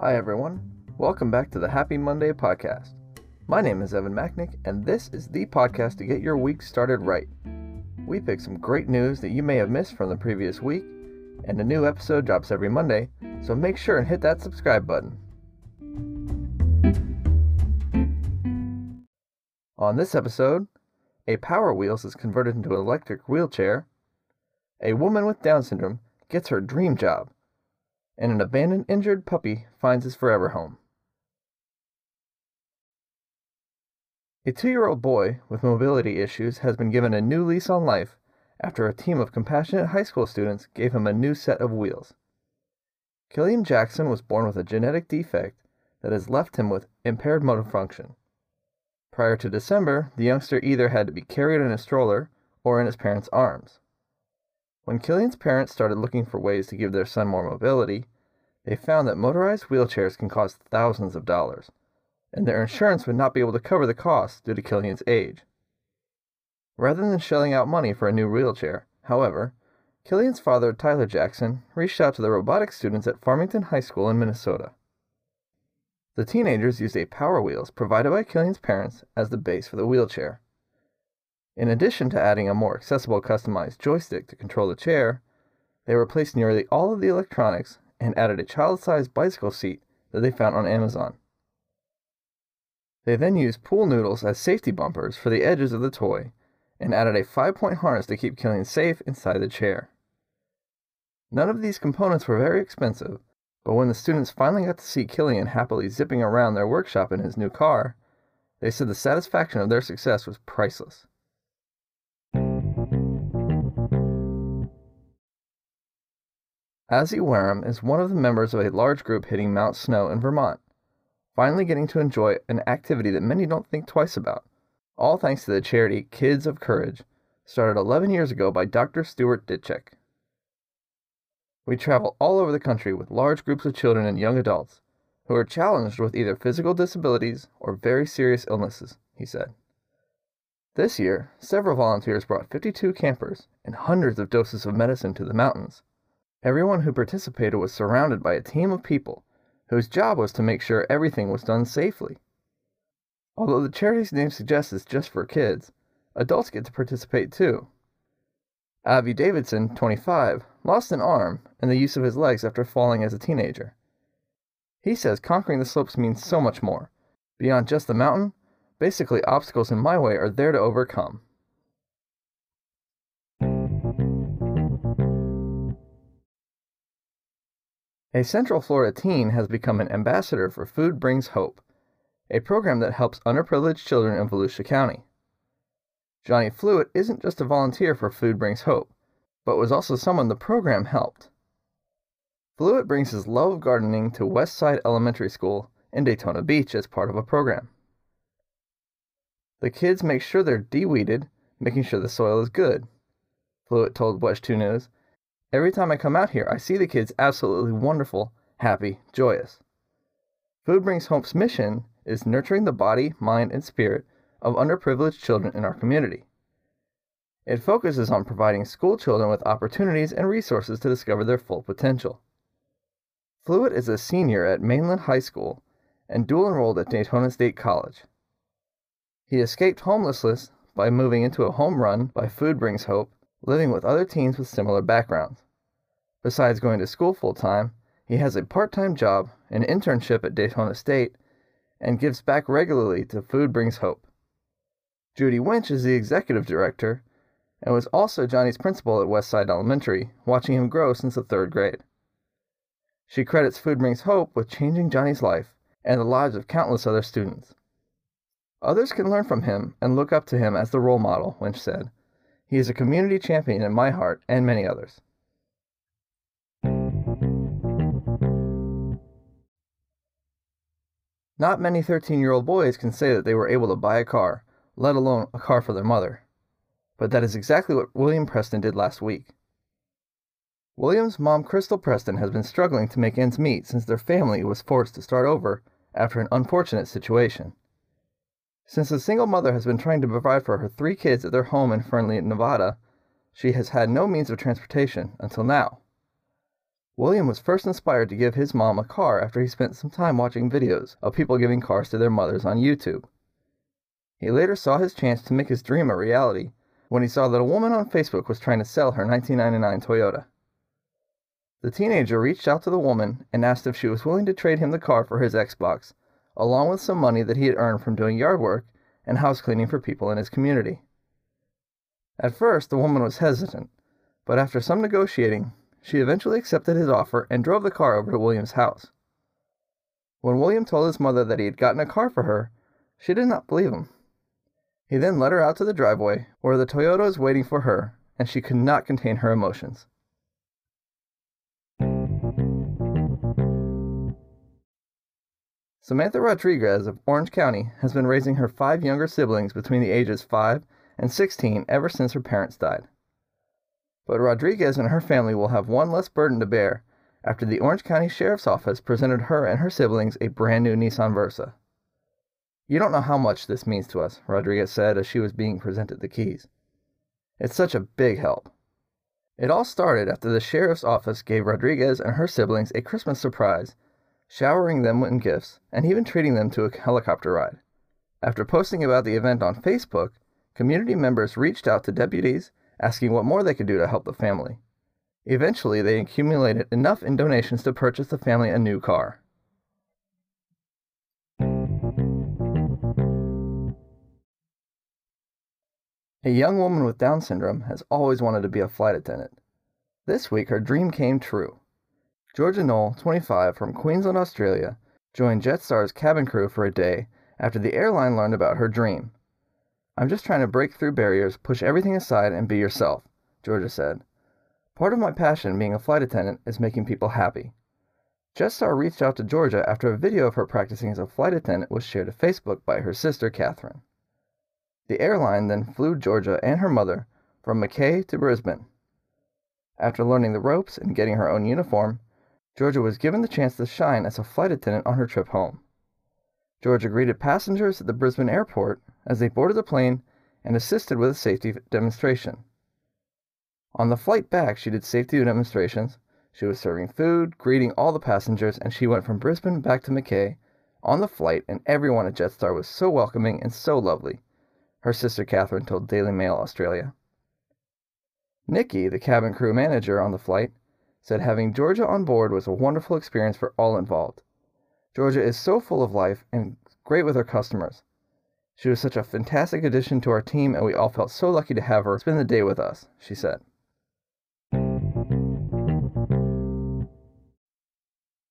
Hi, everyone. Welcome back to the Happy Monday podcast. My name is Evan Macknick, and this is the podcast to get your week started right. We pick some great news that you may have missed from the previous week, and a new episode drops every Monday, so make sure and hit that subscribe button. On this episode, a Power Wheels is converted into an electric wheelchair, a woman with Down syndrome gets her dream job, and an abandoned injured puppy finds his forever home. A two year old boy with mobility issues has been given a new lease on life after a team of compassionate high school students gave him a new set of wheels. Killian Jackson was born with a genetic defect that has left him with impaired motor function. Prior to December, the youngster either had to be carried in a stroller or in his parents' arms. When Killian's parents started looking for ways to give their son more mobility, they found that motorized wheelchairs can cost thousands of dollars, and their insurance would not be able to cover the costs due to Killian's age. Rather than shelling out money for a new wheelchair, however, Killian's father, Tyler Jackson, reached out to the robotics students at Farmington High School in Minnesota. The teenagers used a Power Wheels provided by Killian's parents as the base for the wheelchair. In addition to adding a more accessible customized joystick to control the chair, they replaced nearly all of the electronics and added a child sized bicycle seat that they found on Amazon. They then used pool noodles as safety bumpers for the edges of the toy and added a five point harness to keep Killian safe inside the chair. None of these components were very expensive, but when the students finally got to see Killian happily zipping around their workshop in his new car, they said the satisfaction of their success was priceless. Azzy Wareham is one of the members of a large group hitting Mount Snow in Vermont, finally getting to enjoy an activity that many don't think twice about, all thanks to the charity Kids of Courage, started 11 years ago by Dr. Stuart Ditchek. We travel all over the country with large groups of children and young adults who are challenged with either physical disabilities or very serious illnesses, he said. This year, several volunteers brought 52 campers and hundreds of doses of medicine to the mountains Everyone who participated was surrounded by a team of people whose job was to make sure everything was done safely. Although the charity's name suggests it's just for kids, adults get to participate too. Avi Davidson, 25, lost an arm and the use of his legs after falling as a teenager. He says conquering the slopes means so much more. Beyond just the mountain, basically obstacles in my way are there to overcome. A Central Florida teen has become an ambassador for Food Brings Hope, a program that helps underprivileged children in Volusia County. Johnny Fluitt isn't just a volunteer for Food Brings Hope, but was also someone the program helped. Fluitt brings his love of gardening to Westside Elementary School in Daytona Beach as part of a program. The kids make sure they're de-weeded, making sure the soil is good. Fluitt told WESH 2 News, Every time I come out here, I see the kids absolutely wonderful, happy, joyous. Food Brings Hope's mission is nurturing the body, mind, and spirit of underprivileged children in our community. It focuses on providing school children with opportunities and resources to discover their full potential. Fluitt is a senior at Mainland High School and dual enrolled at Daytona State College. He escaped homelessness by moving into a home run by Food Brings Hope living with other teens with similar backgrounds. Besides going to school full time, he has a part time job, an internship at Daytona State, and gives back regularly to Food Brings Hope. Judy Winch is the executive director and was also Johnny's principal at Westside Elementary, watching him grow since the third grade. She credits Food Brings Hope with changing Johnny's life and the lives of countless other students. Others can learn from him and look up to him as the role model, Winch said, he is a community champion in my heart and many others. Not many 13 year old boys can say that they were able to buy a car, let alone a car for their mother. But that is exactly what William Preston did last week. William's mom, Crystal Preston, has been struggling to make ends meet since their family was forced to start over after an unfortunate situation. Since the single mother has been trying to provide for her three kids at their home in Fernley, Nevada, she has had no means of transportation until now. William was first inspired to give his mom a car after he spent some time watching videos of people giving cars to their mothers on YouTube. He later saw his chance to make his dream a reality when he saw that a woman on Facebook was trying to sell her 1999 Toyota. The teenager reached out to the woman and asked if she was willing to trade him the car for his Xbox, along with some money that he had earned from doing yard work and house cleaning for people in his community. At first, the woman was hesitant, but after some negotiating, she eventually accepted his offer and drove the car over to William's house. When William told his mother that he had gotten a car for her, she did not believe him. He then led her out to the driveway where the Toyota was waiting for her, and she could not contain her emotions. Samantha Rodriguez of Orange County has been raising her five younger siblings between the ages 5 and 16 ever since her parents died. But Rodriguez and her family will have one less burden to bear after the Orange County Sheriff's Office presented her and her siblings a brand new Nissan Versa. You don't know how much this means to us, Rodriguez said as she was being presented the keys. It's such a big help. It all started after the sheriff's office gave Rodriguez and her siblings a Christmas surprise showering them with gifts, and even treating them to a helicopter ride. After posting about the event on Facebook, community members reached out to deputies asking what more they could do to help the family. Eventually, they accumulated enough in donations to purchase the family a new car. A young woman with Down syndrome has always wanted to be a flight attendant. This week, her dream came true. Georgia Knoll, 25, from Queensland, Australia, joined Jetstar's cabin crew for a day after the airline learned about her dream. I'm just trying to break through barriers, push everything aside, and be yourself, Georgia said. Part of my passion being a flight attendant is making people happy. Jetstar reached out to Georgia after a video of her practicing as a flight attendant was shared to Facebook by her sister, Catherine. The airline then flew Georgia and her mother from Mackay to Brisbane. After learning the ropes and getting her own uniform, Georgia was given the chance to shine as a flight attendant on her trip home. Georgia greeted passengers at the Brisbane airport as they boarded the plane and assisted with a safety demonstration. On the flight back, she did safety demonstrations. She was serving food, greeting all the passengers, and she went from Brisbane back to Mackay on the flight, and everyone at Jetstar was so welcoming and so lovely, her sister Catherine told Daily Mail Australia. Nikki, the cabin crew manager on the flight, said having Georgia on board was a wonderful experience for all involved. Georgia is so full of life and great with her customers. She was such a fantastic addition to our team, and we all felt so lucky to have her spend the day with us, she said.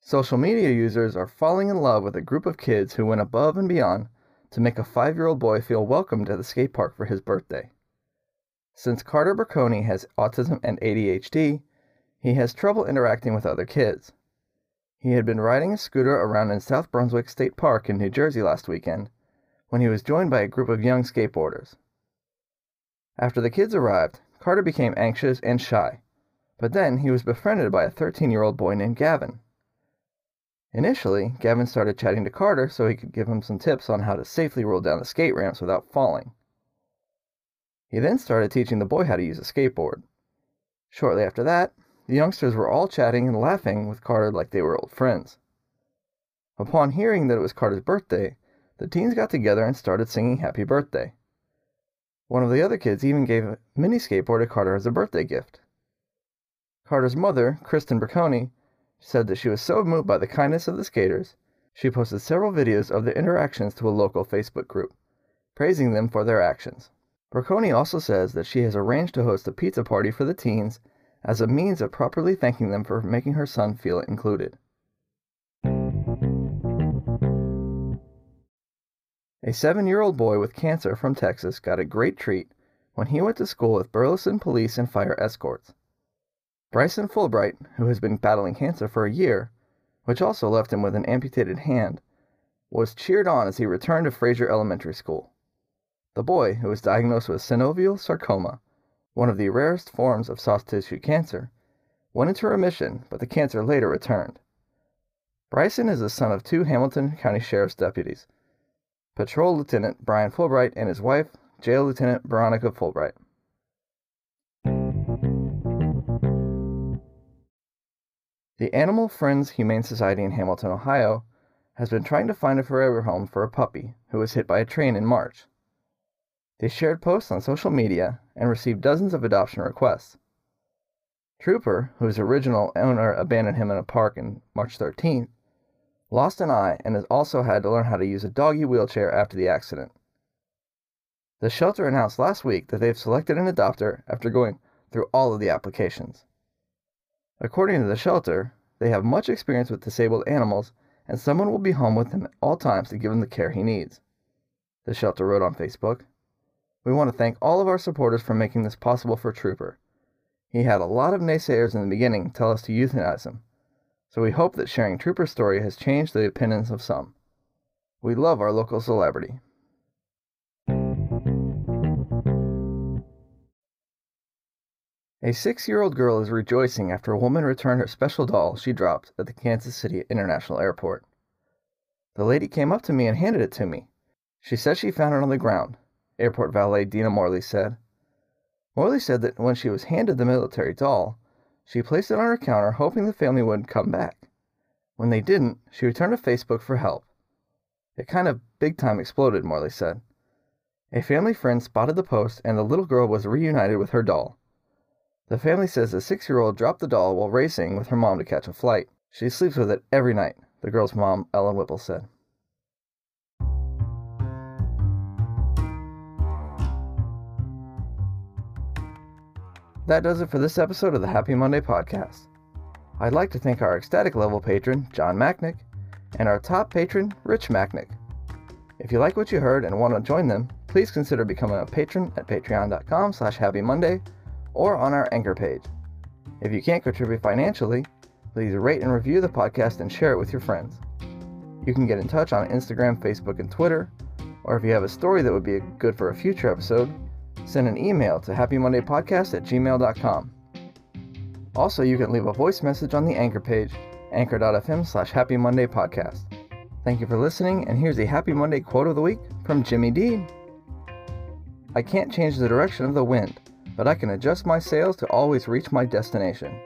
Social media users are falling in love with a group of kids who went above and beyond to make a five year old boy feel welcomed at the skate park for his birthday. Since Carter Berconi has autism and ADHD, he has trouble interacting with other kids. He had been riding a scooter around in South Brunswick State Park in New Jersey last weekend when he was joined by a group of young skateboarders. After the kids arrived, Carter became anxious and shy, but then he was befriended by a 13 year old boy named Gavin. Initially, Gavin started chatting to Carter so he could give him some tips on how to safely roll down the skate ramps without falling. He then started teaching the boy how to use a skateboard. Shortly after that, the youngsters were all chatting and laughing with Carter like they were old friends. Upon hearing that it was Carter's birthday, the teens got together and started singing Happy Birthday. One of the other kids even gave a mini skateboard to Carter as a birthday gift. Carter's mother, Kristen Berconi, said that she was so moved by the kindness of the skaters, she posted several videos of their interactions to a local Facebook group, praising them for their actions. Berconi also says that she has arranged to host a pizza party for the teens as a means of properly thanking them for making her son feel included. A seven year old boy with cancer from Texas got a great treat when he went to school with Burleson police and fire escorts. Bryson Fulbright, who has been battling cancer for a year, which also left him with an amputated hand, was cheered on as he returned to Fraser Elementary School. The boy, who was diagnosed with synovial sarcoma, one of the rarest forms of soft tissue cancer, went into remission, but the cancer later returned. Bryson is the son of two Hamilton County Sheriff's deputies, Patrol Lieutenant Brian Fulbright and his wife, Jail Lieutenant Veronica Fulbright. The Animal Friends Humane Society in Hamilton, Ohio, has been trying to find a forever home for a puppy who was hit by a train in March. They shared posts on social media and received dozens of adoption requests. Trooper, whose original owner abandoned him in a park on March 13th, lost an eye and has also had to learn how to use a doggy wheelchair after the accident. The shelter announced last week that they've selected an adopter after going through all of the applications. According to the shelter, they have much experience with disabled animals and someone will be home with him at all times to give him the care he needs. The shelter wrote on Facebook. We want to thank all of our supporters for making this possible for Trooper. He had a lot of naysayers in the beginning tell us to euthanize him, so we hope that sharing Trooper's story has changed the opinions of some. We love our local celebrity. A six year old girl is rejoicing after a woman returned her special doll she dropped at the Kansas City International Airport. The lady came up to me and handed it to me. She said she found it on the ground, airport valet Dina Morley said. Morley said that when she was handed the military doll, she placed it on her counter hoping the family would come back. When they didn't, she returned to Facebook for help. It kind of big time exploded, Morley said. A family friend spotted the post and the little girl was reunited with her doll. The family says the six year old dropped the doll while racing with her mom to catch a flight. She sleeps with it every night, the girl's mom, Ellen Whipple, said. That does it for this episode of the Happy Monday podcast. I'd like to thank our ecstatic level patron, John Macknick, and our top patron, Rich Macknick. If you like what you heard and want to join them, please consider becoming a patron at patreon.com slash happymonday or on our Anchor page. If you can't contribute financially, please rate and review the podcast and share it with your friends. You can get in touch on Instagram, Facebook, and Twitter, or if you have a story that would be good for a future episode, send an email to happymondaypodcast at gmail.com. Also, you can leave a voice message on the Anchor page, anchor.fm slash Happy Monday Podcast. Thank you for listening, and here's a Happy Monday quote of the week from Jimmy Dean. I can't change the direction of the wind, but I can adjust my sails to always reach my destination.